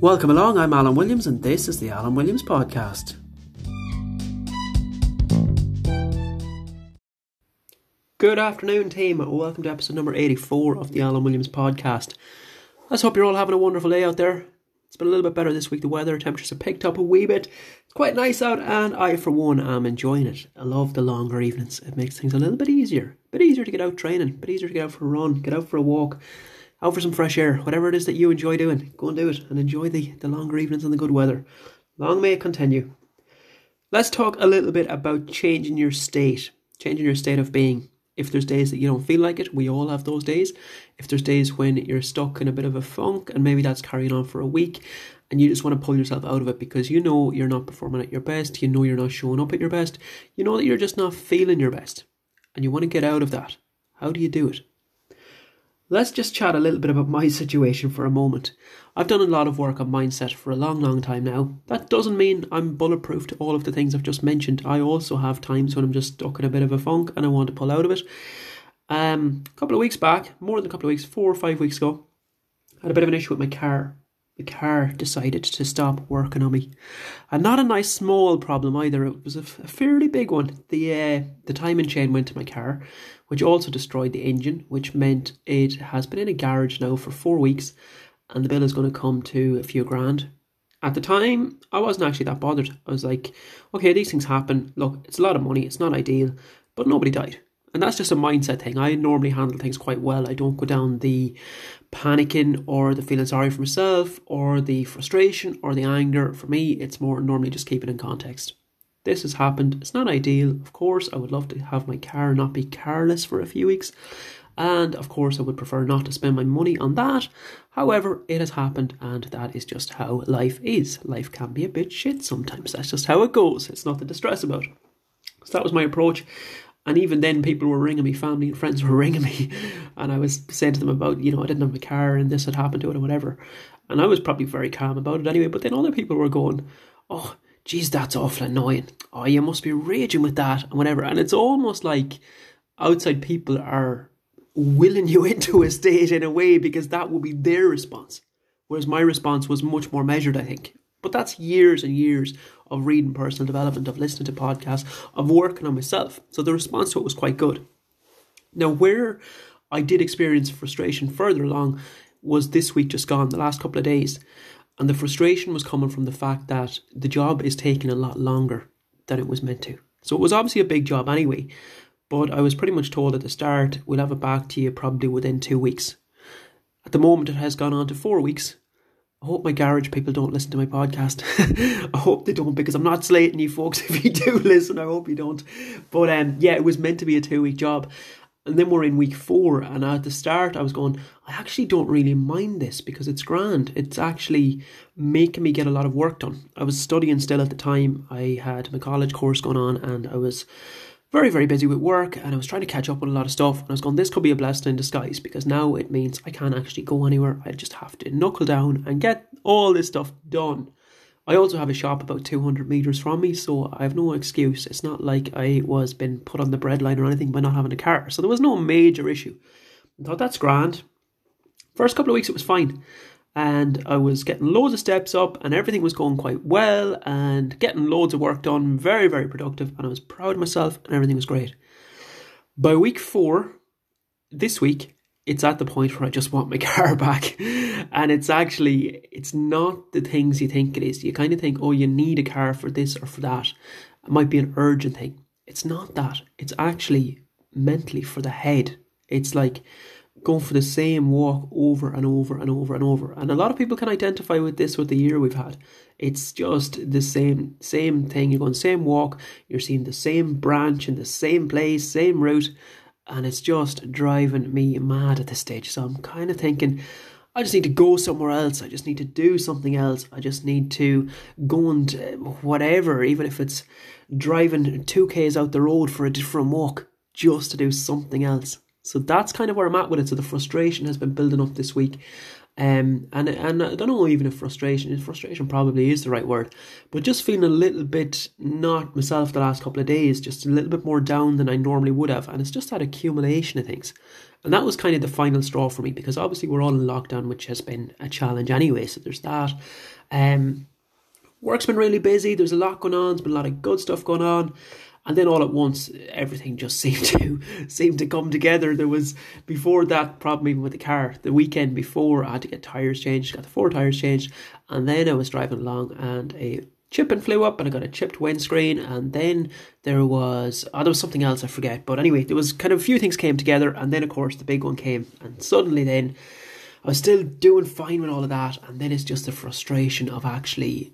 Welcome along, I'm Alan Williams, and this is the Alan Williams Podcast. Good afternoon, team. Welcome to episode number 84 of the Alan Williams Podcast. Let's hope you're all having a wonderful day out there. It's been a little bit better this week. The weather temperatures have picked up a wee bit. It's quite nice out, and I, for one, am enjoying it. I love the longer evenings. It makes things a little bit easier. A bit easier to get out training, a bit easier to get out for a run, get out for a walk out for some fresh air, whatever it is that you enjoy doing, go and do it and enjoy the, the longer evenings and the good weather. Long may it continue. Let's talk a little bit about changing your state, changing your state of being. If there's days that you don't feel like it, we all have those days. If there's days when you're stuck in a bit of a funk and maybe that's carrying on for a week and you just want to pull yourself out of it because you know you're not performing at your best, you know you're not showing up at your best, you know that you're just not feeling your best and you want to get out of that. How do you do it? Let's just chat a little bit about my situation for a moment. I've done a lot of work on mindset for a long, long time now. That doesn't mean I'm bulletproof to all of the things I've just mentioned. I also have times when I'm just stuck in a bit of a funk and I want to pull out of it. Um, a couple of weeks back, more than a couple of weeks, four or five weeks ago, I had a bit of an issue with my car the car decided to stop working on me. And not a nice small problem either, it was a, f- a fairly big one. The, uh, the timing chain went to my car, which also destroyed the engine, which meant it has been in a garage now for four weeks, and the bill is going to come to a few grand. At the time, I wasn't actually that bothered. I was like, okay, these things happen. Look, it's a lot of money, it's not ideal, but nobody died. And that's just a mindset thing. I normally handle things quite well. I don't go down the panicking or the feeling sorry for myself or the frustration or the anger. For me, it's more normally just keeping in context. This has happened. It's not ideal. Of course, I would love to have my car not be carless for a few weeks. And of course, I would prefer not to spend my money on that. However, it has happened, and that is just how life is. Life can be a bit shit sometimes. That's just how it goes. It's nothing to stress about. So that was my approach. And even then, people were ringing me, family and friends were ringing me, and I was saying to them about, you know, I didn't have a car and this had happened to it or whatever. And I was probably very calm about it anyway. But then other people were going, oh, geez, that's awful annoying. Oh, you must be raging with that and whatever. And it's almost like outside people are willing you into a state in a way because that will be their response. Whereas my response was much more measured, I think. But that's years and years of reading personal development, of listening to podcasts, of working on myself. So the response to it was quite good. Now, where I did experience frustration further along was this week just gone, the last couple of days. And the frustration was coming from the fact that the job is taking a lot longer than it was meant to. So it was obviously a big job anyway, but I was pretty much told at the start, we'll have it back to you probably within two weeks. At the moment, it has gone on to four weeks, I hope my garage people don't listen to my podcast. I hope they don't because I'm not slating you folks if you do listen. I hope you don't. But um, yeah, it was meant to be a two week job. And then we're in week four, and at the start, I was going, I actually don't really mind this because it's grand. It's actually making me get a lot of work done. I was studying still at the time. I had my college course going on, and I was very, very busy with work and I was trying to catch up with a lot of stuff. And I was going, this could be a blessing in disguise because now it means I can't actually go anywhere. I just have to knuckle down and get all this stuff done. I also have a shop about 200 metres from me, so I have no excuse. It's not like I was been put on the breadline or anything by not having a car. So there was no major issue. I thought that's grand. First couple of weeks it was fine and I was getting loads of steps up and everything was going quite well and getting loads of work done, very, very productive, and I was proud of myself and everything was great. By week four, this week, it's at the point where I just want my car back. And it's actually, it's not the things you think it is. You kind of think, oh, you need a car for this or for that. It might be an urgent thing. It's not that. It's actually mentally for the head. It's like, going for the same walk over and over and over and over. And a lot of people can identify with this with the year we've had. It's just the same same thing. You're going same walk, you're seeing the same branch in the same place, same route, and it's just driving me mad at this stage. So I'm kind of thinking I just need to go somewhere else. I just need to do something else. I just need to go and uh, whatever, even if it's driving 2Ks out the road for a different walk, just to do something else So that's kind of where I'm at with it. So the frustration has been building up this week. Um, and and I don't know even if frustration frustration probably is the right word, but just feeling a little bit not myself the last couple of days, just a little bit more down than I normally would have, and it's just that accumulation of things, and that was kind of the final straw for me because obviously we're all in lockdown, which has been a challenge anyway. So there's that. Um, work's been really busy. There's a lot going on. There's been a lot of good stuff going on and then all at once everything just seemed to seemed to come together. There was before that problem even with the car. The weekend before i had to get tires changed. Got the four tires changed. And then i was driving along and a chip and flew up and i got a chipped windscreen. And then there was oh, there was something else i forget. But anyway there was kind of a few things came together. And then of course the big one came. And suddenly then i was still doing fine with all of that. And then it's just the frustration of actually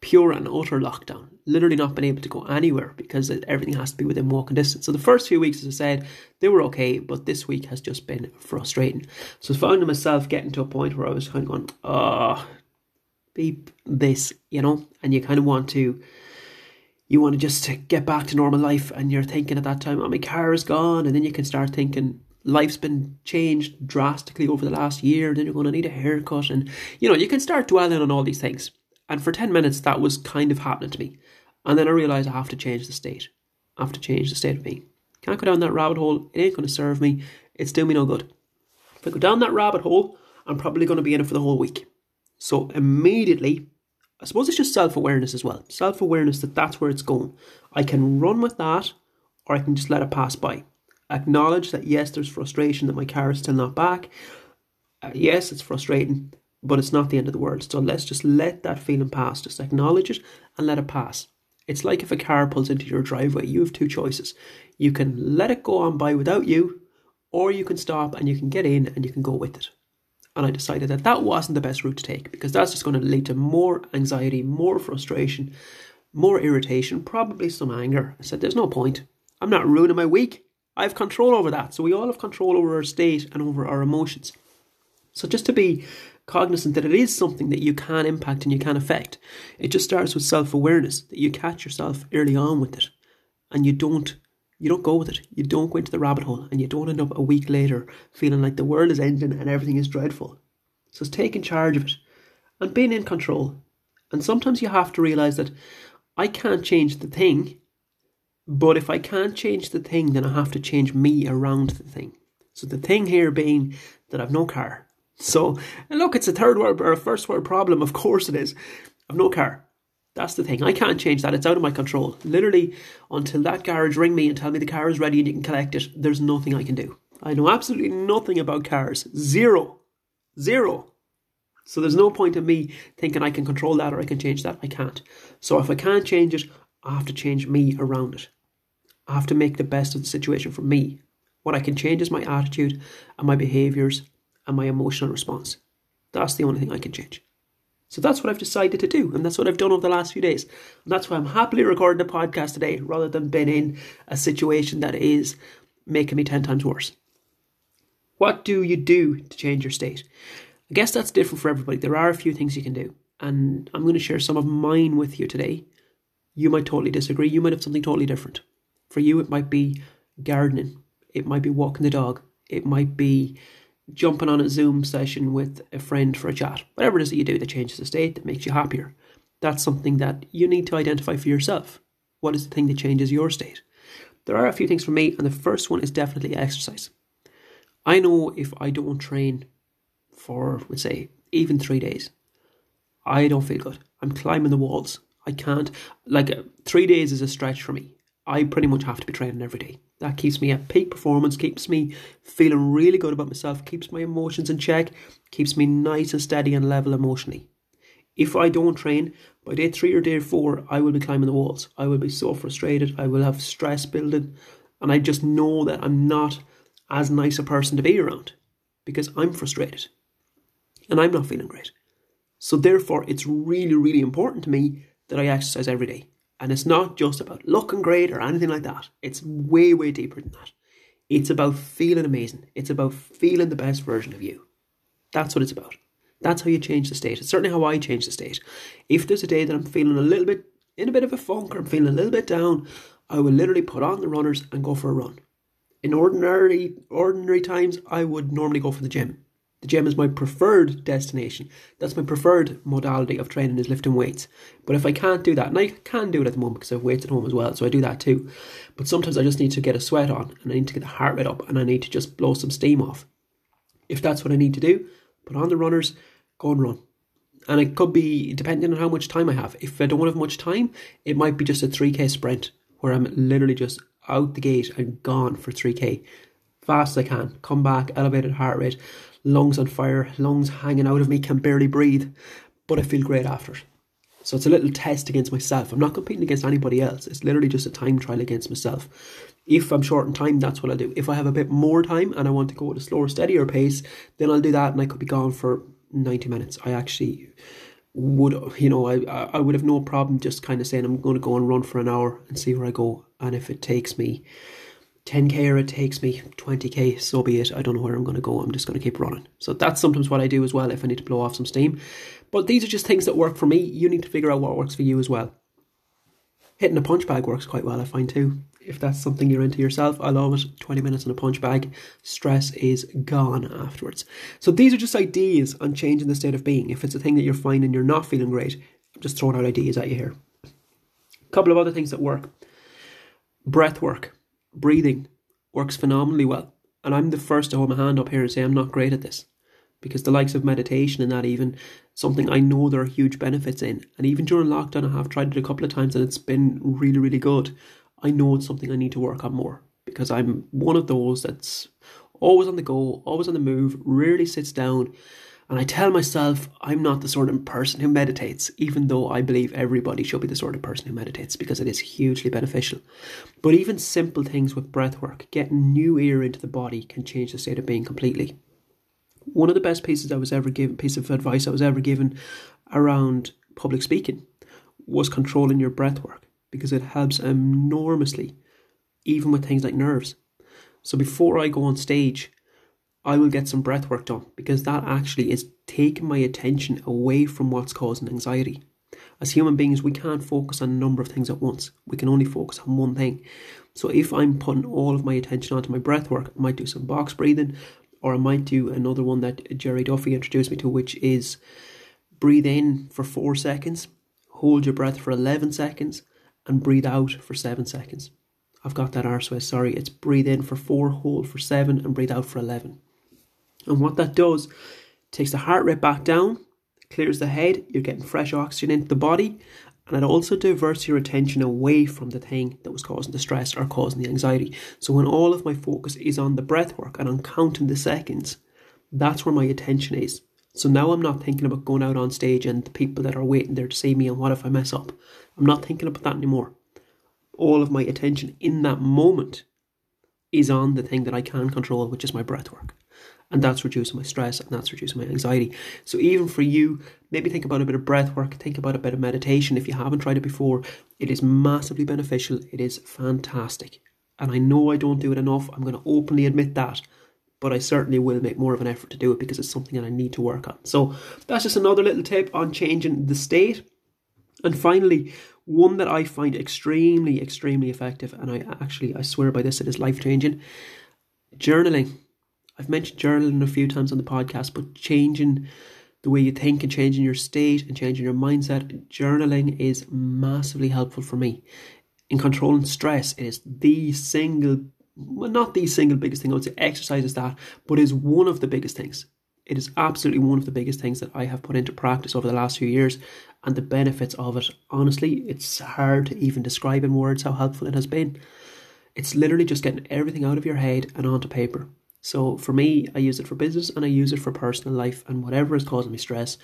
pure and utter lockdown, literally not been able to go anywhere because everything has to be within walking distance. So the first few weeks, as I said, they were okay, but this week has just been frustrating. So I found myself getting to a point where I was kind of going, oh, beep this, you know, and you kind of want to. You want to just get back to normal life, and you're thinking at that time, oh, my car is gone, and then you can start thinking, life's been changed drastically over the last year, then you're going to need a haircut, and you know, you can start dwelling on all these things. And for 10 minutes, that was kind of happening to me. And then I realised I have to change the state. I have to change the state of being. Can't go down that rabbit hole. It ain't going to serve me. It's doing me no good. If I go down that rabbit hole, I'm probably going to be in it for the whole week. So immediately, I suppose it's just self awareness as well. Self awareness that that's where it's going. I can run with that, or I can just let it pass by. Acknowledge that yes, there's frustration that my car is still not back. Uh, yes, it's frustrating but it's not the end of the world. So let's just let that feeling pass. Just acknowledge it and let it pass. It's like if a car pulls into your driveway, you have two choices. You can let it go on by without you, or you can stop and you can get in and you can go with it. And I decided that that wasn't the best route to take because that's just going to lead to more anxiety, more frustration, more irritation, probably some anger. I said, There's no point. I'm not ruining my week. I have control over that. So we all have control over our state and over our emotions. So just to be cognizant that it is something that you can impact and you can affect. It just starts with self awareness that you catch yourself early on with it, and you don't you don't go with it. You don't go into the rabbit hole, and you don't end up a week later feeling like the world is ending and everything is dreadful. So it's taking charge of it and being in control. And sometimes you have to realize that I can't change the thing, but if I can't change the thing, then I have to change me around the thing. So the thing here being that I've no car, so, look, it's a third world or a first world problem. Of course it is. I've no car. That's the thing. I can't change that. It's out of my control. Literally, until that garage ring me and tell me the car is ready and you can collect it, there's nothing I can do. I know absolutely nothing about cars. Zero. Zero. So there's no point in me thinking I can control that or I can change that. I can't. So if I can't change it, I have to change me around it. I have to make the best of the situation for me. What I can change is my attitude and my behaviours and my emotional response. That's the only thing I can change. So that's what I've decided to do, and that's what I've done over the last few days. And that's why I'm happily recording the podcast today rather than being in a situation that is making me 10 times worse. What do you do to change your state? I guess that's different for everybody. There are a few things you can do, and I'm going to share some of mine with you today. You might totally disagree, you might have something totally different. For you, it might be gardening, it might be walking the dog, it might be jumping on a Zoom session with a friend for a chat. Whatever it is that you do that changes the state, that makes you happier. That's something that you need to identify for yourself. What is the thing that changes your state? There are a few things for me, and the first one is definitely exercise. I know if I don't train for, let's say, even three days, I don't feel good. I'm climbing the walls. I can't, like, three days is a stretch for me. I pretty much have to be training every day. That keeps me at peak performance, keeps me feeling really good about myself, keeps my emotions in check, keeps me nice and steady and level emotionally. If I don't train, by day three or day four, I will be climbing the walls. I will be so frustrated. I will have stress building. And I just know that I'm not as nice a person to be around because I'm frustrated and I'm not feeling great. So, therefore, it's really, really important to me that I exercise every day. And it's not just about looking great or anything like that. It's way, way deeper than that. It's about feeling amazing. It's about feeling the best version of you. That's what it's about. That's how you change the state. It's certainly how I change the state. If there's a day that I'm feeling a little bit in a bit of a funk or I'm feeling a little bit down, I will literally put on the runners and go for a run. in ordinary ordinary times, I would normally go for the gym. The gym is my preferred destination. That's my preferred modality of training is lifting weights. But if I can't do that, and I can do it at the moment because I have weights at home as well, so I do that too. But sometimes I just need to get a sweat on and I need to get the heart rate up and I need to just blow some steam off. If that's what I need to do, put on the runners, go and run. And it could be depending on how much time I have. If I don't have much time, it might be just a 3k sprint where I'm literally just out the gate and gone for 3k. Fast as I can, come back, elevated heart rate, lungs on fire, lungs hanging out of me, can barely breathe, but I feel great after it. So it's a little test against myself. I'm not competing against anybody else. It's literally just a time trial against myself. If I'm short in time, that's what I'll do. If I have a bit more time and I want to go at a slower, steadier pace, then I'll do that and I could be gone for 90 minutes. I actually would, you know, I, I would have no problem just kind of saying I'm going to go and run for an hour and see where I go. And if it takes me 10k or it takes me 20k, so be it. I don't know where I'm going to go. I'm just going to keep running. So that's sometimes what I do as well if I need to blow off some steam. But these are just things that work for me. You need to figure out what works for you as well. Hitting a punch bag works quite well, I find too. If that's something you're into yourself, I love it. 20 minutes in a punch bag, stress is gone afterwards. So these are just ideas on changing the state of being. If it's a thing that you're finding you're not feeling great, I'm just throwing out ideas at you here. A couple of other things that work breath work breathing works phenomenally well. And I'm the first to hold my hand up here and say I'm not great at this. Because the likes of meditation and that even something I know there are huge benefits in. And even during lockdown I have tried it a couple of times and it's been really, really good. I know it's something I need to work on more. Because I'm one of those that's always on the go, always on the move, rarely sits down and I tell myself I'm not the sort of person who meditates, even though I believe everybody should be the sort of person who meditates because it is hugely beneficial. But even simple things with breath work, getting new air into the body can change the state of being completely. One of the best pieces I was ever given, piece of advice I was ever given around public speaking was controlling your breath work because it helps enormously, even with things like nerves. So before I go on stage, I will get some breath work done because that actually is taking my attention away from what's causing anxiety. As human beings, we can't focus on a number of things at once. We can only focus on one thing. So if I'm putting all of my attention onto my breath work, I might do some box breathing, or I might do another one that Gerry Duffy introduced me to, which is breathe in for four seconds, hold your breath for 11 seconds, and breathe out for seven seconds. I've got that arse sorry. It's breathe in for four, hold for seven, and breathe out for 11. And what that does, takes the heart rate back down, clears the head, you're getting fresh oxygen into the body, and it also diverts your attention away from the thing that was causing the stress or causing the anxiety. So when all of my focus is on the breath work and on counting the seconds, that's where my attention is. So now I'm not thinking about going out on stage and the people that are waiting there to see me and what if I mess up. I'm not thinking about that anymore. All of my attention in that moment is on the thing that I can control, which is my breath work and that's reducing my stress and that's reducing my anxiety. So even for you, maybe think about a bit of breath work, think about a bit of meditation. If you haven't tried it before, it is massively beneficial. It is fantastic. And I know I don't do it enough. I'm going to openly admit that. But I certainly will make more of an effort to do it because it's something that I need to work on. So that's just another little tip on changing the state. And finally, one that I find extremely, extremely effective, and I actually I swear by this, it is life changing. Journaling I've mentioned journaling a few times on the podcast, but changing the way you think and changing your state and changing your mindset, journaling is massively helpful for me. In controlling stress, it is the single, well, not the single biggest thing, I would say exercise is that, but is one of the biggest things. It is absolutely one of the biggest things that I have put into practice over the last few years, and the benefits of it. Honestly, it's hard to even describe in words how helpful it has been. It's literally just getting everything out of your head and onto paper. So for me, I use it for business and I use it for personal life and whatever is causing me stress,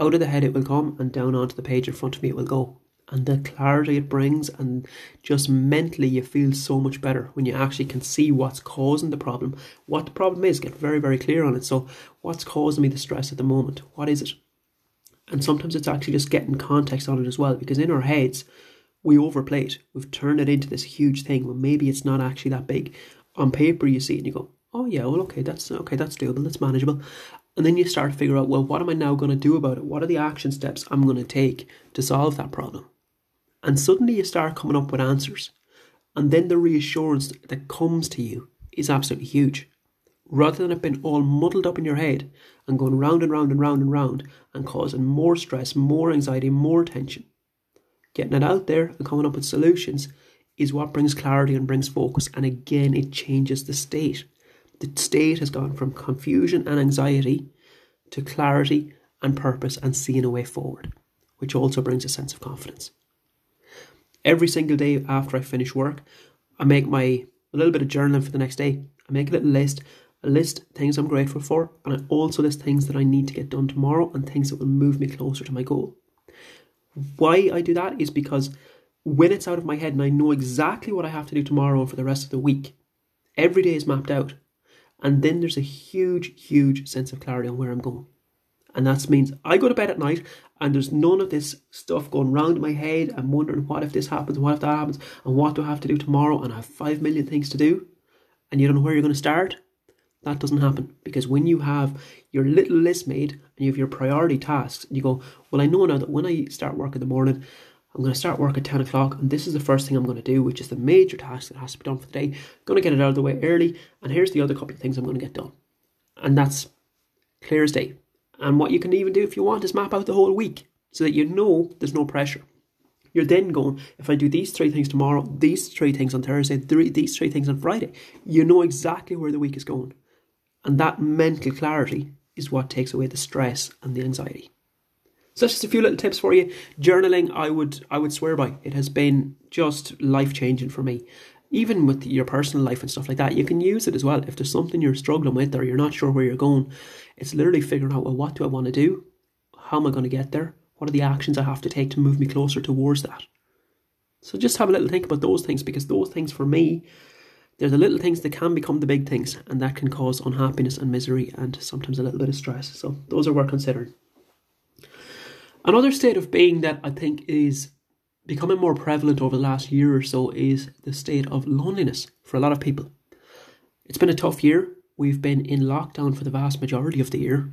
out of the head it will come and down onto the page in front of me it will go. And the clarity it brings and just mentally you feel so much better when you actually can see what's causing the problem. What the problem is, get very, very clear on it. So what's causing me the stress at the moment? What is it? And sometimes it's actually just getting context on it as well, because in our heads, we overplay it. We've turned it into this huge thing when maybe it's not actually that big. On paper, you see it and you go, oh yeah, well okay, that's okay, that's doable, that's manageable. And then you start to figure out, well, what am I now going to do about it? What are the action steps I'm going to take to solve that problem? And suddenly you start coming up with answers. And then the reassurance that comes to you is absolutely huge. Rather than it being all muddled up in your head and going round and round and round and round and causing more stress, more anxiety, more tension, getting it out there and coming up with solutions is what brings clarity and brings focus. And again, it changes the state. The state has gone from confusion and anxiety to clarity and purpose and seeing a way forward, which also brings a sense of confidence. Every single day after I finish work, I make my a little bit of journaling for the next day. I make a little list, a list things I'm grateful for, and I also list things that I need to get done tomorrow and things that will move me closer to my goal. Why I do that is because when it's out of my head and I know exactly what I have to do tomorrow and for the rest of the week, every day is mapped out. And then there's a huge, huge sense of clarity on where I'm going. And that means I go to bed at night and there's none of this stuff going round my head. I'm wondering what if this happens, what if that happens, and what do I have to do tomorrow, and I have five million things to do, and you don't know where you're going to start. That doesn't happen because when you have your little list made and you have your priority tasks, you go, Well, I know now that when I start work in the morning, I'm going to start work at 10 o'clock, and this is the first thing I'm going to do, which is the major task that has to be done for the day. I'm going to get it out of the way early, and here's the other couple of things I'm going to get done. And that's clear as day. And what you can even do if you want is map out the whole week so that you know there's no pressure. You're then going, if I do these three things tomorrow, these three things on Thursday, three, these three things on Friday, you know exactly where the week is going. And that mental clarity is what takes away the stress and the anxiety. So that's just a few little tips for you. Journaling, I would I would swear by. It has been just life changing for me. Even with your personal life and stuff like that, you can use it as well. If there's something you're struggling with or you're not sure where you're going, it's literally figuring out well, what do I want to do? How am I going to get there? What are the actions I have to take to move me closer towards that? So just have a little think about those things because those things for me, they're the little things that can become the big things and that can cause unhappiness and misery and sometimes a little bit of stress. So those are worth considering. Another state of being that I think is becoming more prevalent over the last year or so is the state of loneliness for a lot of people. It's been a tough year. We've been in lockdown for the vast majority of the year,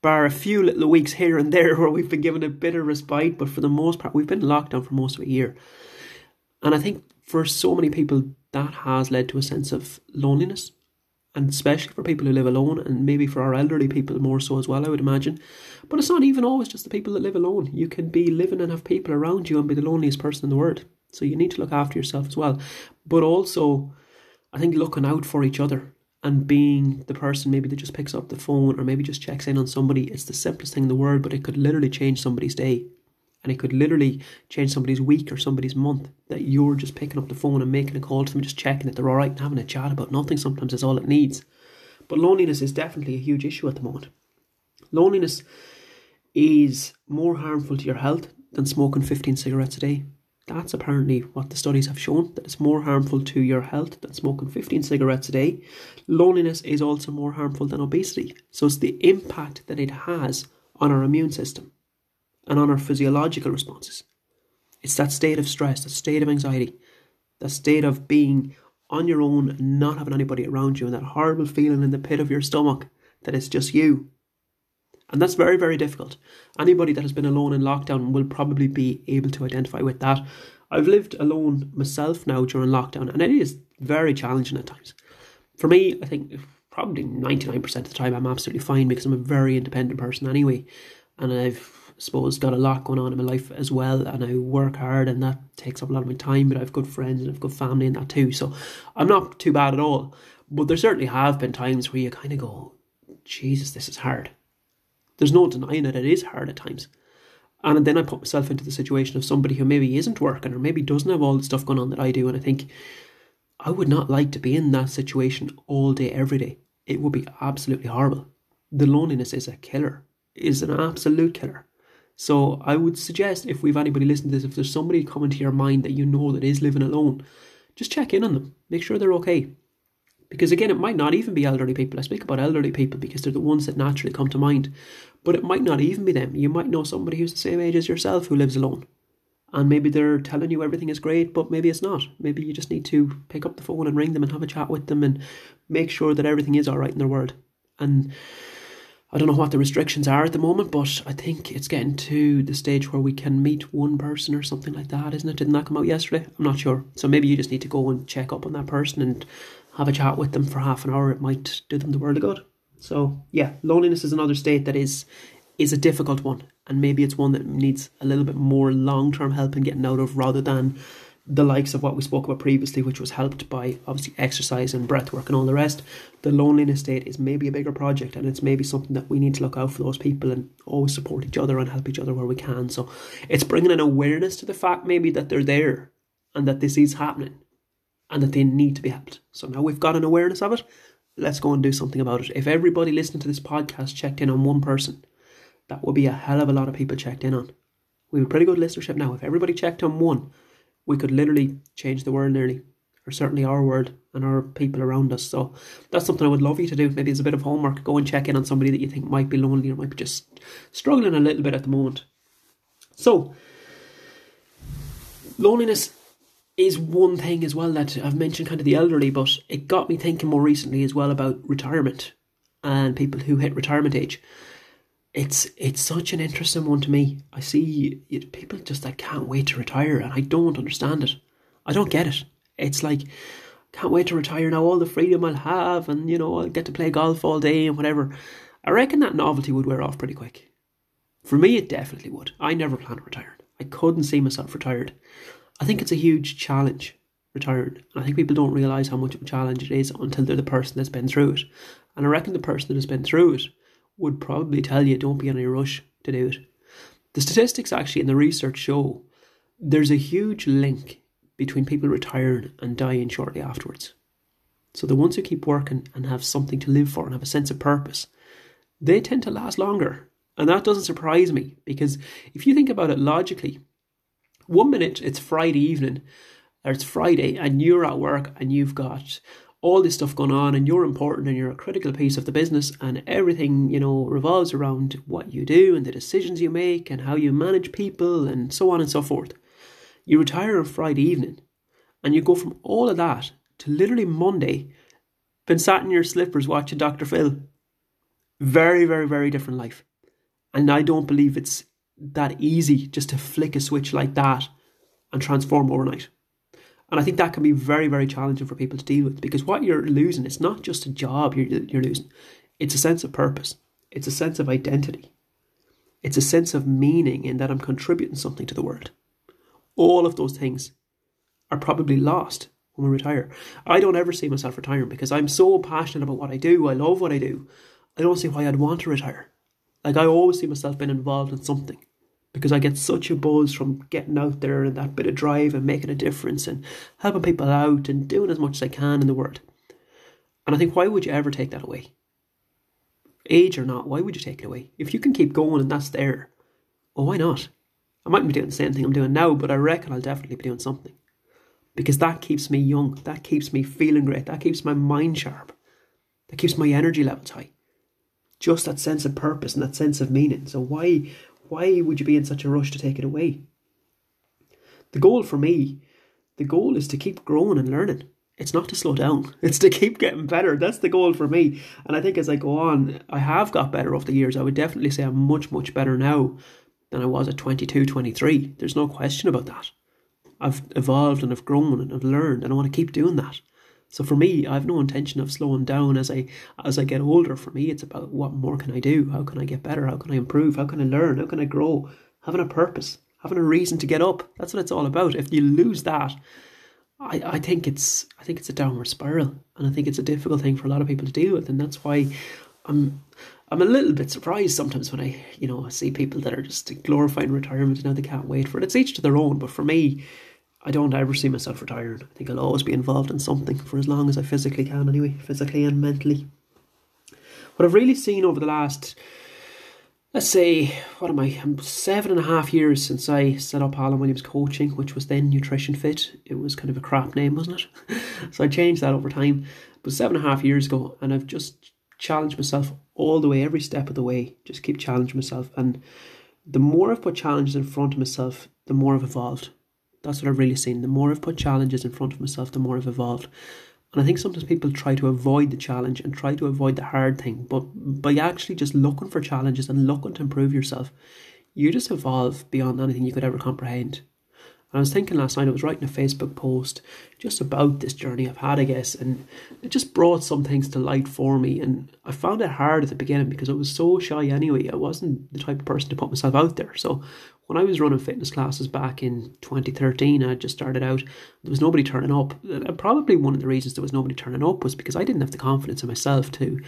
bar a few little weeks here and there where we've been given a bit of respite, but for the most part, we've been in lockdown for most of a year. And I think for so many people, that has led to a sense of loneliness and especially for people who live alone, and maybe for our elderly people more so as well, I would imagine. But it's not even always just the people that live alone. You can be living and have people around you and be the loneliest person in the world. So you need to look after yourself as well. But also, I think looking out for each other and being the person maybe that just picks up the phone or maybe just checks in on somebody, it's the simplest thing in the world, but it could literally change somebody's day and it could literally change somebody's week or somebody's month that you're just picking up the phone and making a call to them, just checking that they're all right and having a chat about nothing sometimes is all it needs. But loneliness is definitely a huge issue at the moment. Loneliness is more harmful to your health than smoking 15 cigarettes a day. That's apparently what the studies have shown, that it's more harmful to your health than smoking 15 cigarettes a day. Loneliness is also more harmful than obesity. So it's the impact that it has on our immune system and on our physiological responses. It's that state of stress, that state of anxiety, that state of being on your own and not having anybody around you, and that horrible feeling in the pit of your stomach that it's just you. And that's very, very difficult. Anybody that has been alone in lockdown will probably be able to identify with that. I've lived alone myself now during lockdown, and it is very challenging at times. For me, I think probably 99% of the time I'm absolutely fine because I'm a very independent person anyway. And I've suppose got a lot going on in my life as well and I work hard and that takes up a lot of my time but I have good friends and I've good family in that too so I'm not too bad at all. But there certainly have been times where you kind of go Jesus this is hard. There's no denying that it is hard at times. And then I put myself into the situation of somebody who maybe isn't working or maybe doesn't have all the stuff going on that I do and I think I would not like to be in that situation all day every day. It would be absolutely horrible. The loneliness is a killer is an absolute killer so I would suggest if we've anybody listening to this, if there's somebody coming to your mind that you know that is living alone, just check in on them. Make sure they're okay. Because again, it might not even be elderly people. I speak about elderly people because they're the ones that naturally come to mind. But it might not even be them. You might know somebody who's the same age as yourself who lives alone. And maybe they're telling you everything is great, but maybe it's not. Maybe you just need to pick up the phone and ring them and have a chat with them and make sure that everything is all right in their world. And I don't know what the restrictions are at the moment, but I think it's getting to the stage where we can meet one person or something like that, isn't it? Didn't that come out yesterday? I'm not sure. So maybe you just need to go and check up on that person and have a chat with them for half an hour, it might do them the world of good. So yeah, loneliness is another state that is is a difficult one, and maybe it's one that needs a little bit more long term help in getting out of rather than the likes of what we spoke about previously, which was helped by obviously exercise and breath work and all the rest. The loneliness state is maybe a bigger project, and it's maybe something that we need to look out for those people and always support each other and help each other where we can. So it's bringing an awareness to the fact maybe that they're there and that this is happening and that they need to be helped. So now we've got an awareness of it. Let's go and do something about it. If everybody listening to this podcast checked in on one person, that would be a hell of a lot of people checked in on. We have a pretty good listenership now. If everybody checked on one, we could literally change the world nearly, or certainly our world and our people around us. So that's something I would love you to do. Maybe as a bit of homework, go and check in on somebody that you think might be lonely or might be just struggling a little bit at the moment. So, loneliness is one thing as well that I've mentioned kind of the elderly, but it got me thinking more recently as well about retirement and people who hit retirement age it's it's such an interesting one to me. I see people just that can't wait to retire, and I don't understand it. I don't get it. It's like can't wait to retire now. All the freedom I'll have, and you know I'll get to play golf all day and whatever. I reckon that novelty would wear off pretty quick. For me, it definitely would. I never plan to retire. I couldn't see myself retired. I think it's a huge challenge retiring. And I think people don't realise how much of a challenge it is until they're the person that's been through it. And I reckon the person that has been through it would probably tell you don't be in a rush to do it. The statistics actually in the research show there's a huge link between people retiring and dying shortly afterwards. So the ones who keep working and have something to live for and have a sense of purpose, they tend to last longer. And that doesn't surprise me because if you think about it logically, one minute it's Friday evening or it's Friday and you're at work and you've got all this stuff going on and you're important and you're a critical piece of the business and everything you know revolves around what you do and the decisions you make and how you manage people and so on and so forth. You retire on friday evening and you go from all of that to literally monday been sat in your slippers watching dr phil. Very very very different life. And i don't believe it's that easy just to flick a switch like that and transform overnight and I think that can be very, very challenging for people to deal with because what you're losing, it's not just a job you're, you're losing, it's a sense of purpose, it's a sense of identity, it's a sense of meaning in that I'm contributing something to the world. All of those things are probably lost when we retire. I don't ever see myself retiring because I'm so passionate about what I do, I love what I do. I don't see why I'd want to retire. Like I always see myself being involved in something because I get such a buzz from getting out there and that bit of drive and making a difference and helping people out and doing as much as I can in the world. And I think, why would you ever take that away? Age or not, why would you take it away? If you can keep going and that's there, well, why not? I mightn't be doing the same thing I'm doing now, but I reckon I'll definitely be doing something. Because that keeps me young, that keeps me feeling great, that keeps my mind sharp, that keeps my energy levels high. Just that sense of purpose and that sense of meaning. So why why would you be in such a rush to take it away? The goal for me, the goal is to keep growing and learning. It's not to slow down. It's to keep getting better. That's the goal for me. And I think as I go on, I have got better over the years. I would definitely say I'm much, much better now than I was at 22, 23. There's no question about that. I've evolved and I've grown and I've learned, and I want to keep doing that. So for me, I have no intention of slowing down as I as I get older. For me, it's about what more can I do? How can I get better? How can I improve? How can I learn? How can I grow? Having a purpose, having a reason to get up. That's what it's all about. If you lose that, I, I think it's I think it's a downward spiral, and I think it's a difficult thing for a lot of people to deal with, and that's why I'm I'm a little bit surprised sometimes when I you know see people that are just glorifying retirement and now they can't wait for it. It's each to their own, but for me, I don't ever see myself retired. I think I'll always be involved in something for as long as I physically can, anyway, physically and mentally. What I've really seen over the last, let's say, what am I, um, seven and a half years since I set up Alan Williams Coaching, which was then Nutrition Fit. It was kind of a crap name, wasn't it? so I changed that over time. But seven and a half years ago, and I've just challenged myself all the way, every step of the way. Just keep challenging myself. And the more I've put challenges in front of myself, the more I've evolved that's what I've really seen. The more I've put challenges in front of myself, the more I've evolved. And I think sometimes people try to avoid the challenge and try to avoid the hard thing, but by actually just looking for challenges and looking to improve yourself, you just evolve beyond anything you could ever comprehend. And I was thinking last night, I was writing a Facebook post just about this journey I've had, I guess, and it just brought some things to light for me. And I found it hard at the beginning because I was so shy anyway. I wasn't the type of person to put myself out there. So when I was running fitness classes back in 2013, I just started out, there was nobody turning up. And probably one of the reasons there was nobody turning up was because I didn't have the confidence in myself to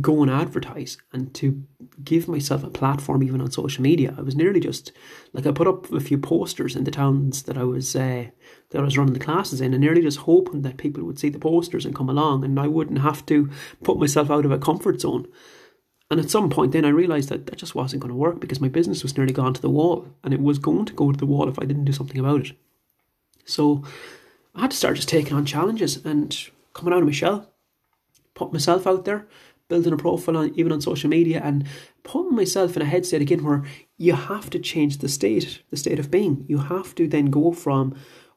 go and advertise and to give myself a platform even on social media. I was nearly just like I put up a few posters in the towns that I was uh, that I was running the classes in, and nearly just hoping that people would see the posters and come along, and I wouldn't have to put myself out of a comfort zone. And at some point, then I realised that that just wasn't going to work because my business was nearly gone to the wall, and it was going to go to the wall if I didn't do something about it. So I had to start just taking on challenges and coming out of my shell, putting myself out there, building a profile on, even on social media, and putting myself in a headset again where you have to change the state, the state of being. You have to then go from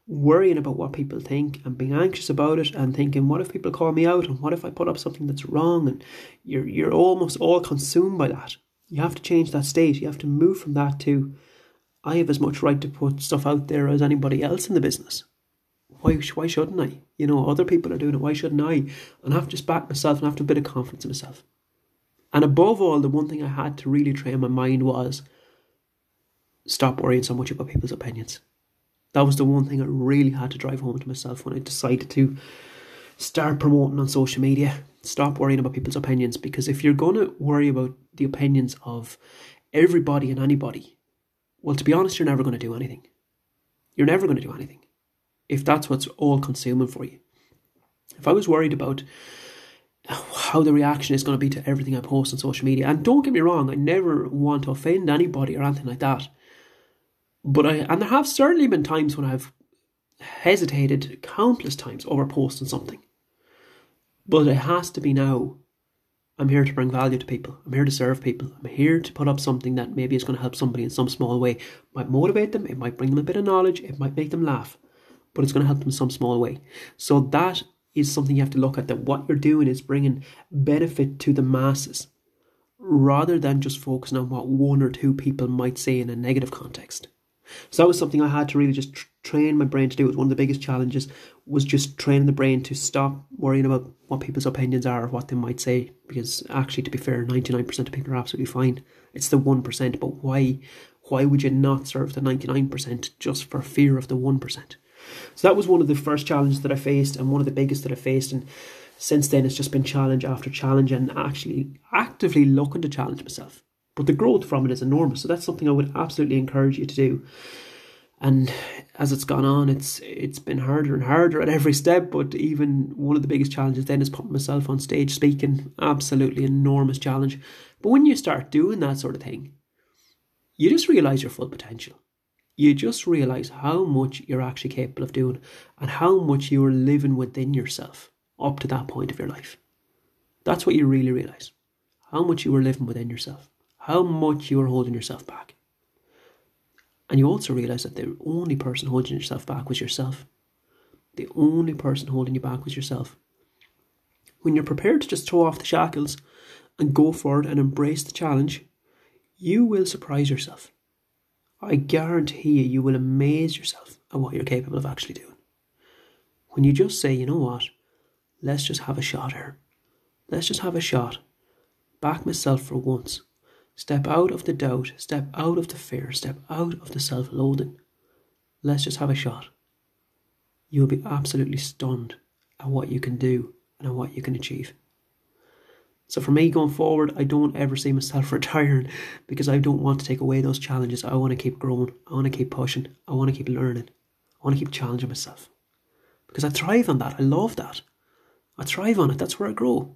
worrying about what people think and being anxious about it and thinking, what if people call me out and what if I put up something that's wrong? And you're you're almost all consumed by that. You have to change that state. You have to move from that to I have as much right to put stuff out there as anybody else in the business. Why why shouldn't I? You know, other people are doing it. Why shouldn't I? And I have to just back myself and I have to a bit of confidence in myself. And above all, the one thing I had to really train my mind was stop worrying so much about people's opinions. That was the one thing I really had to drive home to myself when I decided to start promoting on social media. Stop worrying about people's opinions because if you're going to worry about the opinions of everybody and anybody, well, to be honest, you're never going to do anything. You're never going to do anything if that's what's all consuming for you. If I was worried about how the reaction is going to be to everything I post on social media, and don't get me wrong, I never want to offend anybody or anything like that. But I, and there have certainly been times when I've hesitated countless times over posting something. But it has to be now. I'm here to bring value to people. I'm here to serve people. I'm here to put up something that maybe is going to help somebody in some small way. It might motivate them. It might bring them a bit of knowledge. It might make them laugh. But it's going to help them in some small way. So that is something you have to look at. That what you're doing is bringing benefit to the masses, rather than just focusing on what one or two people might say in a negative context. So that was something I had to really just train my brain to do. It was one of the biggest challenges was just training the brain to stop worrying about what people's opinions are or what they might say. Because actually, to be fair, ninety nine percent of people are absolutely fine. It's the one percent. But why? Why would you not serve the ninety nine percent just for fear of the one percent? So that was one of the first challenges that I faced, and one of the biggest that I faced. And since then, it's just been challenge after challenge, and actually actively looking to challenge myself but the growth from it is enormous. So that's something I would absolutely encourage you to do. And as it's gone on, it's it's been harder and harder at every step. But even one of the biggest challenges then is putting myself on stage speaking. Absolutely enormous challenge. But when you start doing that sort of thing, you just realize your full potential. You just realize how much you're actually capable of doing and how much you are living within yourself up to that point of your life. That's what you really realize. How much you were living within yourself how much you are holding yourself back. And you also realize that the only person holding yourself back was yourself. The only person holding you back was yourself. When you're prepared to just throw off the shackles and go forward and embrace the challenge, you will surprise yourself. I guarantee you, you will amaze yourself at what you're capable of actually doing. When you just say, you know what, let's just have a shot here. Let's just have a shot. Back myself for once Step out of the doubt, step out of the fear, step out of the self loathing. Let's just have a shot. You'll be absolutely stunned at what you can do and at what you can achieve. So for me going forward, I don't ever see myself retiring because I don't want to take away those challenges. I want to keep growing. I want to keep pushing. I want to keep learning. I want to keep challenging myself. Because I thrive on that. I love that. I thrive on it. That's where I grow.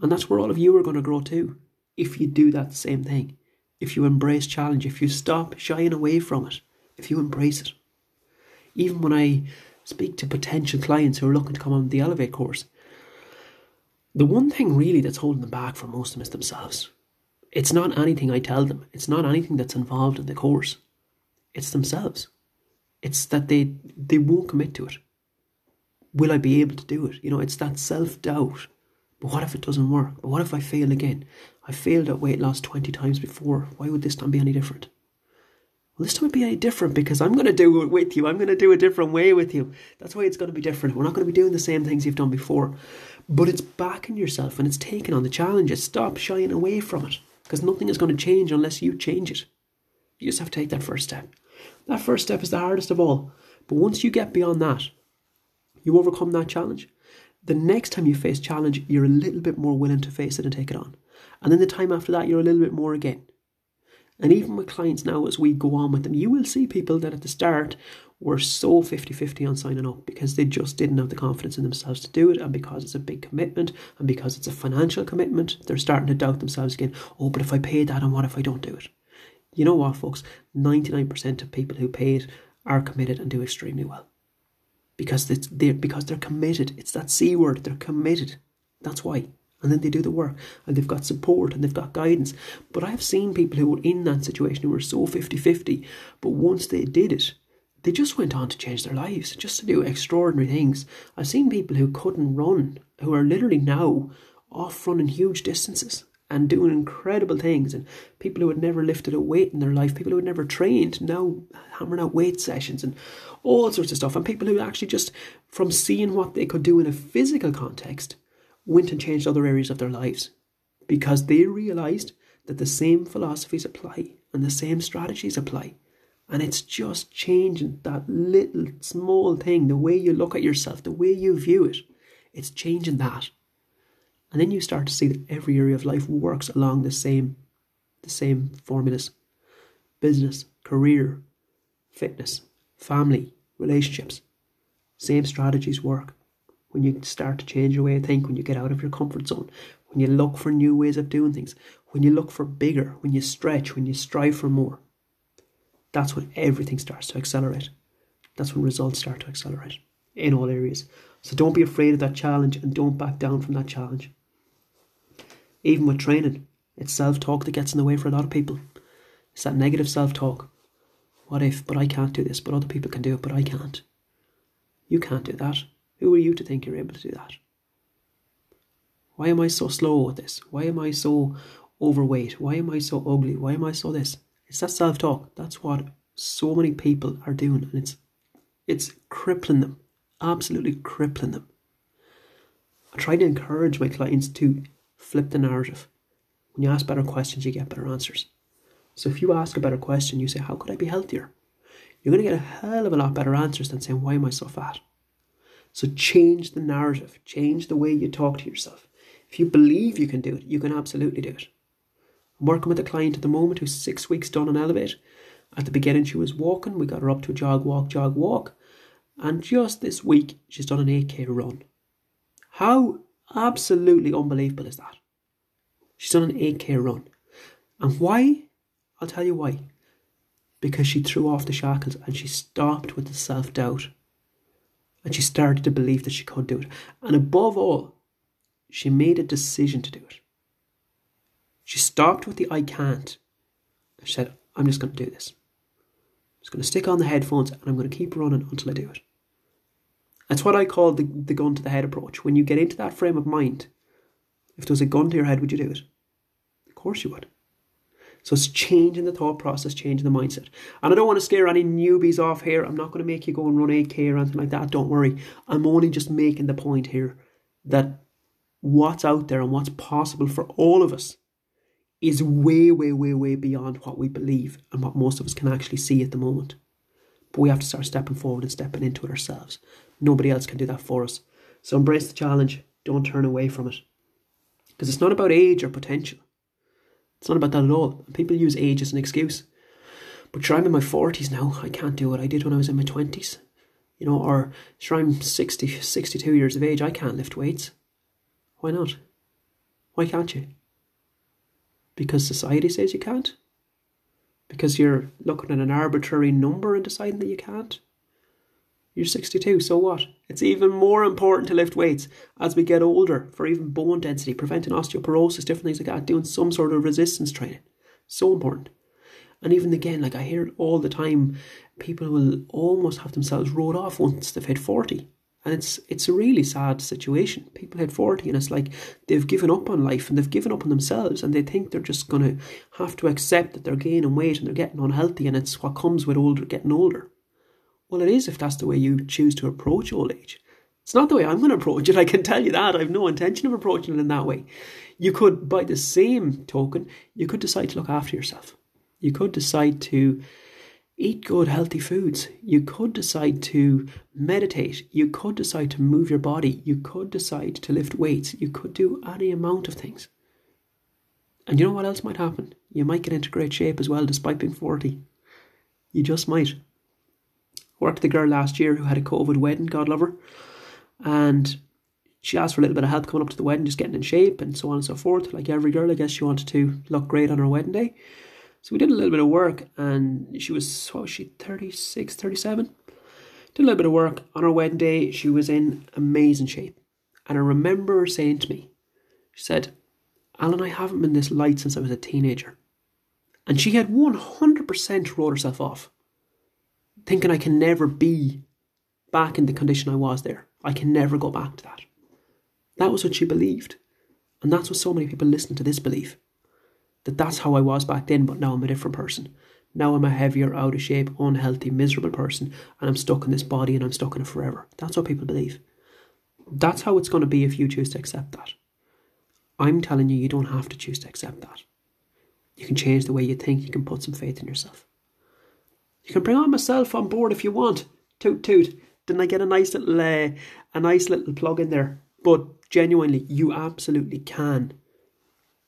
And that's where all of you are going to grow too if you do that same thing, if you embrace challenge, if you stop shying away from it, if you embrace it. Even when I speak to potential clients who are looking to come on the Elevate course, the one thing really that's holding them back for most of them is themselves. It's not anything I tell them, it's not anything that's involved in the course, it's themselves. It's that they they won't commit to it. Will I be able to do it? You know, it's that self doubt but what if it doesn't work? But what if I fail again? I failed at weight loss 20 times before. Why would this time be any different? Well, this time it'll be any different because I'm going to do it with you. I'm going to do a different way with you. That's why it's going to be different. We're not going to be doing the same things you've done before. But it's backing yourself and it's taking on the challenges. Stop shying away from it because nothing is going to change unless you change it. You just have to take that first step. That first step is the hardest of all. But once you get beyond that, you overcome that challenge. The next time you face challenge, you're a little bit more willing to face it and take it on. And then the time after that, you're a little bit more again. And mm. even with clients now, as we go on with them, you will see people that at the start were so 50 50 on signing up because they just didn't have the confidence in themselves to do it. And because it's a big commitment and because it's a financial commitment, they're starting to doubt themselves again. Oh, but if I pay that, and what if I don't do it? You know what, folks? 99% of people who pay it are committed and do extremely well. Because it's they're, because they're committed. It's that C word, they're committed. That's why and then they do the work and they've got support and they've got guidance. But I've seen people who were in that situation who were so 50 50, but once they did it, they just went on to change their lives, just to do extraordinary things. I've seen people who couldn't run, who are literally now off running huge distances and doing incredible things, and people who had never lifted a weight in their life, people who had never trained, now hammering out weight sessions and all sorts of stuff, and people who actually just from seeing what they could do in a physical context went and changed other areas of their lives because they realized that the same philosophies apply and the same strategies apply. And it's just changing that little small thing, the way you look at yourself, the way you view it. It's changing that. And then you start to see that every area of life works along the same the same formulas. Business, career, fitness, family, relationships. Same strategies work when you start to change your way of think, when you get out of your comfort zone, when you look for new ways of doing things, when you look for bigger, when you stretch, when you strive for more. That's when everything starts to accelerate. That's when results start to accelerate in all areas. So don't be afraid of that challenge and don't back down from that challenge. Even with training, it's self talk that gets in the way for a lot of people. It's that negative self talk. What if, but I can't do this, but other people can do it, but I can't. You can't do that. Who are you to think you're able to do that? Why am I so slow at this? Why am I so overweight? Why am I so ugly? Why am I so this? It's that self talk. That's what so many people are doing, and it's it's crippling them, absolutely crippling them. I try to encourage my clients to flip the narrative. When you ask better questions, you get better answers. So if you ask a better question, you say, How could I be healthier? You're going to get a hell of a lot better answers than saying, Why am I so fat? So change the narrative, change the way you talk to yourself. If you believe you can do it, you can absolutely do it. I'm working with a client at the moment who's six weeks done on Elevate. At the beginning, she was walking. We got her up to a jog, walk, jog, walk. And just this week, she's done an 8k run. How absolutely unbelievable is that? She's done an 8k run. And why? I'll tell you why. Because she threw off the shackles and she stopped with the self doubt and she started to believe that she could do it. And above all, she made a decision to do it. She stopped with the I can't. She said, I'm just going to do this. I'm just going to stick on the headphones and I'm going to keep running until I do it. That's what I call the, the gun to the head approach. When you get into that frame of mind, if there was a gun to your head, would you do it? Of course you would. So it's changing the thought process, changing the mindset. And I don't want to scare any newbies off here. I'm not going to make you go and run 8K or anything like that. Don't worry. I'm only just making the point here that what's out there and what's possible for all of us is way, way, way, way beyond what we believe and what most of us can actually see at the moment. But we have to start stepping forward and stepping into it ourselves. Nobody else can do that for us. So embrace the challenge. Don't turn away from it. Because it's not about age or potential. It's not about that at all. People use age as an excuse. But sure, I'm in my 40s now. I can't do what I did when I was in my 20s. You know, or sure, I'm 60, 62 years of age. I can't lift weights. Why not? Why can't you? Because society says you can't? Because you're looking at an arbitrary number and deciding that you can't? You're 62, so what? It's even more important to lift weights as we get older for even bone density, preventing osteoporosis, different things like that, doing some sort of resistance training. So important. And even again, like I hear all the time, people will almost have themselves rode off once they've hit 40. And it's it's a really sad situation. People hit 40 and it's like they've given up on life and they've given up on themselves and they think they're just going to have to accept that they're gaining weight and they're getting unhealthy and it's what comes with older getting older. Well, it is if that's the way you choose to approach old age. It's not the way I'm going to approach it, I can tell you that. I have no intention of approaching it in that way. You could, by the same token, you could decide to look after yourself. You could decide to eat good, healthy foods. You could decide to meditate. You could decide to move your body. You could decide to lift weights. You could do any amount of things. And you know what else might happen? You might get into great shape as well, despite being 40. You just might. Worked a girl last year who had a COVID wedding, God love her. And she asked for a little bit of help coming up to the wedding, just getting in shape and so on and so forth. Like every girl, I guess she wanted to look great on her wedding day. So we did a little bit of work, and she was, what was she, 36, 37? Did a little bit of work on her wedding day. She was in amazing shape. And I remember her saying to me, she said, Alan, I haven't been this light since I was a teenager. And she had 100% wrote herself off, thinking I can never be back in the condition I was there. I can never go back to that. That was what she believed. And that's what so many people listen to this belief that that's how I was back then, but now I'm a different person. Now I'm a heavier, out of shape, unhealthy, miserable person, and I'm stuck in this body and I'm stuck in it forever. That's what people believe. That's how it's going to be if you choose to accept that. I'm telling you, you don't have to choose to accept that. You can change the way you think, you can put some faith in yourself. You can bring on myself on board if you want. Toot toot. Didn't I get a nice little uh, a nice little plug in there? But genuinely, you absolutely can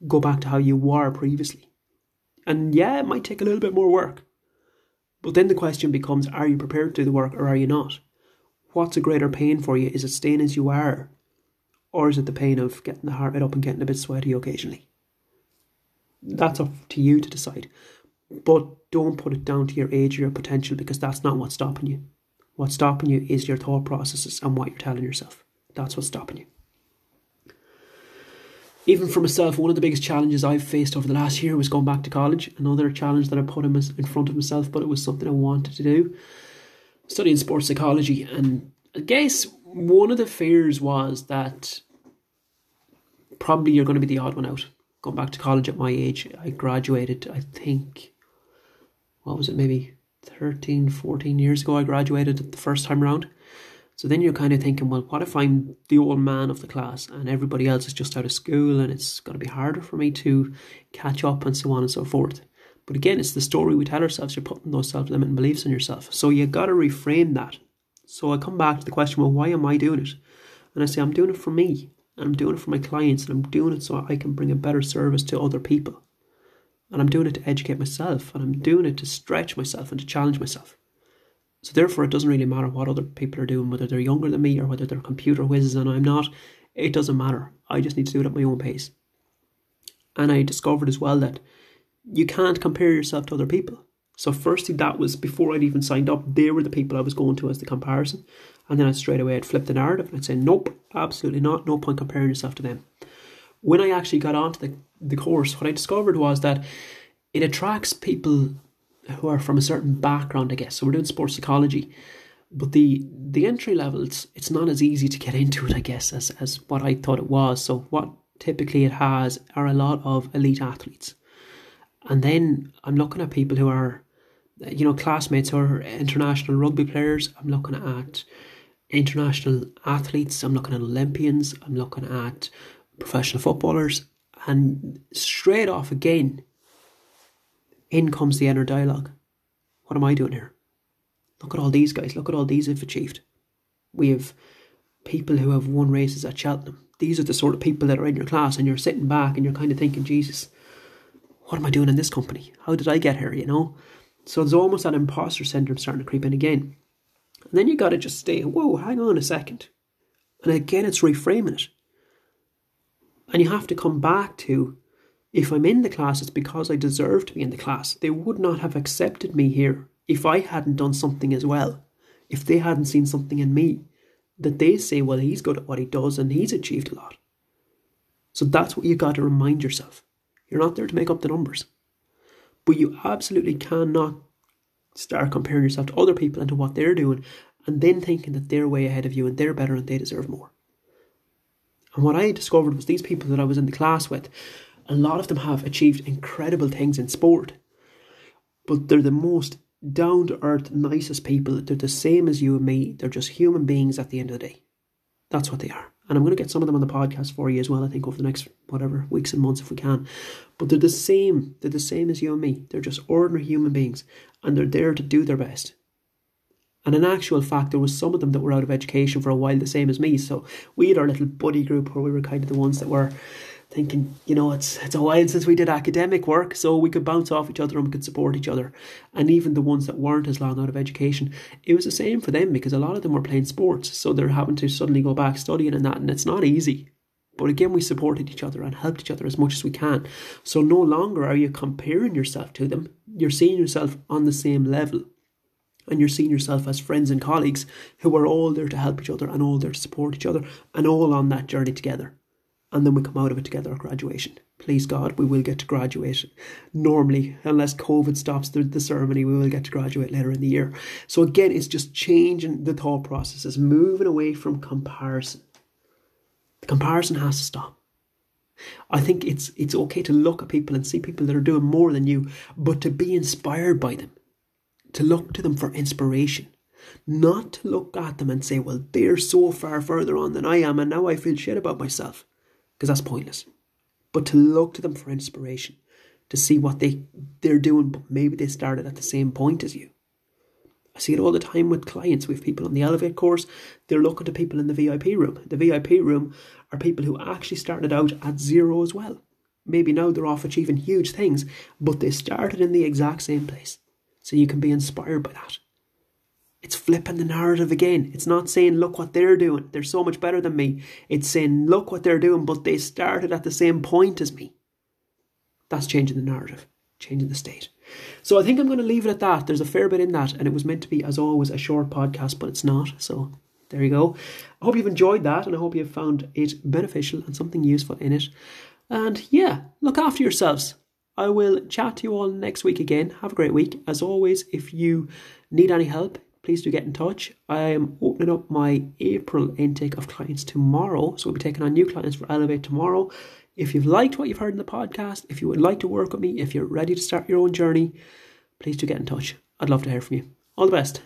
go back to how you were previously. And yeah, it might take a little bit more work. But then the question becomes are you prepared to do the work or are you not? What's a greater pain for you? Is it staying as you are? Or is it the pain of getting the heart rate up and getting a bit sweaty occasionally? That's up to you to decide. But don't put it down to your age or your potential because that's not what's stopping you. What's stopping you is your thought processes and what you're telling yourself. That's what's stopping you even for myself, one of the biggest challenges I've faced over the last year was going back to college. Another challenge that I put in, front of myself, but it was something I wanted to do. Studying sports psychology, and I guess one of the fears was that probably you're going to be the odd one out. Going back to college at my age, I graduated, I think, what was it, maybe 13, 14 years ago, I graduated the first time around. So then you're kind of thinking, well, what if I'm the old man of the class and everybody else is just out of school and it's going to be harder for me to catch up and so on and so forth. But again, it's the story we tell ourselves. You're putting those self limiting beliefs on yourself. So you got to reframe that. So I come back to the question, well, why am I doing it? And I say, I'm doing it for me. And I'm doing it for my clients. And I'm doing it so I can bring a better service to other people. And I'm doing it to educate myself. And I'm doing it to stretch myself and to challenge myself. So therefore, it doesn't really matter what other people are doing, whether they're younger than me or whether they're computer whizzes and I'm not. It doesn't matter. I just need to do it at my own pace. And I discovered as well that you can't compare yourself to other people. So firstly, that was before I'd even signed up. They were the people I was going to as the comparison, and then I straight away I'd flip the narrative and I'd say, nope, absolutely not. No point comparing yourself to them. When I actually got onto the the course, what I discovered was that it attracts people who are from a certain background, I guess. So we're doing sports psychology, but the the entry levels, it's not as easy to get into it, I guess, as as what I thought it was. So what typically it has are a lot of elite athletes, and then I'm looking at people who are, you know, classmates or international rugby players. I'm looking at international athletes. I'm looking at Olympians. I'm looking at professional footballers, and straight off again in comes the inner dialogue. What am I doing here? Look at all these guys. Look at all these have achieved. We have people who have won races at Cheltenham. These are the sort of people that are in your class, and you're sitting back and you're kind of thinking, Jesus, what am I doing in this company? How did I get here? You know? So there's almost that imposter syndrome starting to creep in again. And then you got to just stay, whoa, hang on a second. And again, it's reframing it. And you have to come back to if I'm in the class, it's because I deserve to be in the class. They would not have accepted me here if I hadn't done something as well. If they hadn't seen something in me that they say, well, he's good at what he does and he's achieved a lot. So that's what you got to remind yourself. You're not there to make up the numbers. But you absolutely cannot start comparing yourself to other people and to what they're doing and then thinking that they're way ahead of you and they're better and they deserve more. And what I discovered was these people that I was in the class with, a lot of them have achieved incredible things in sport, but they're the most down to earth, nicest people. They're the same as you and me. They're just human beings at the end of the day. That's what they are. And I'm going to get some of them on the podcast for you as well, I think, over the next whatever weeks and months if we can. But they're the same. They're the same as you and me. They're just ordinary human beings. And they're there to do their best. And in actual fact, there was some of them that were out of education for a while, the same as me. So we had our little buddy group where we were kind of the ones that were thinking, you know, it's it's a while since we did academic work, so we could bounce off each other and we could support each other. And even the ones that weren't as long out of education, it was the same for them because a lot of them were playing sports, so they're having to suddenly go back studying and that, and it's not easy. But again, we supported each other and helped each other as much as we can. So no longer are you comparing yourself to them, you're seeing yourself on the same level. And you're seeing yourself as friends and colleagues who are all there to help each other and all there to support each other and all on that journey together and then we come out of it together at graduation. Please God, we will get to graduate. Normally, unless COVID stops the, the ceremony, we will get to graduate later in the year. So again, it's just changing the thought processes, moving away from comparison. The comparison has to stop. I think it's it's okay to look at people and see people that are doing more than you, but to be inspired by them, to look to them for inspiration, not to look at them and say, "Well, they're so far further on than I am, and now I feel shit about myself." because that's pointless. But to look to them for inspiration, to see what they they're doing, but maybe they started at the same point as you. I see it all the time with clients. We have people on the Elevate course, they're looking to people in the VIP room. The VIP room are people who actually started out at zero as well. Maybe now they're off achieving huge things, but they started in the exact same place. So you can be inspired by that. It's flipping the narrative again. It's not saying, look what they're doing. They're so much better than me. It's saying, look what they're doing, but they started at the same point as me. That's changing the narrative, changing the state. So I think I'm going to leave it at that. There's a fair bit in that, and it was meant to be, as always, a short podcast, but it's not. So there you go. I hope you've enjoyed that, and I hope you've found it beneficial and something useful in it. And yeah, look after yourselves. I will chat to you all next week again. Have a great week. As always, if you need any help, please do get in touch. I am opening up my April intake of clients tomorrow, so we'll be taking on new clients for Elevate tomorrow. If you've liked what you've heard in the podcast, if you would like to work with me, if you're ready to start your own journey, please do get in touch. I'd love to hear from you. All the best.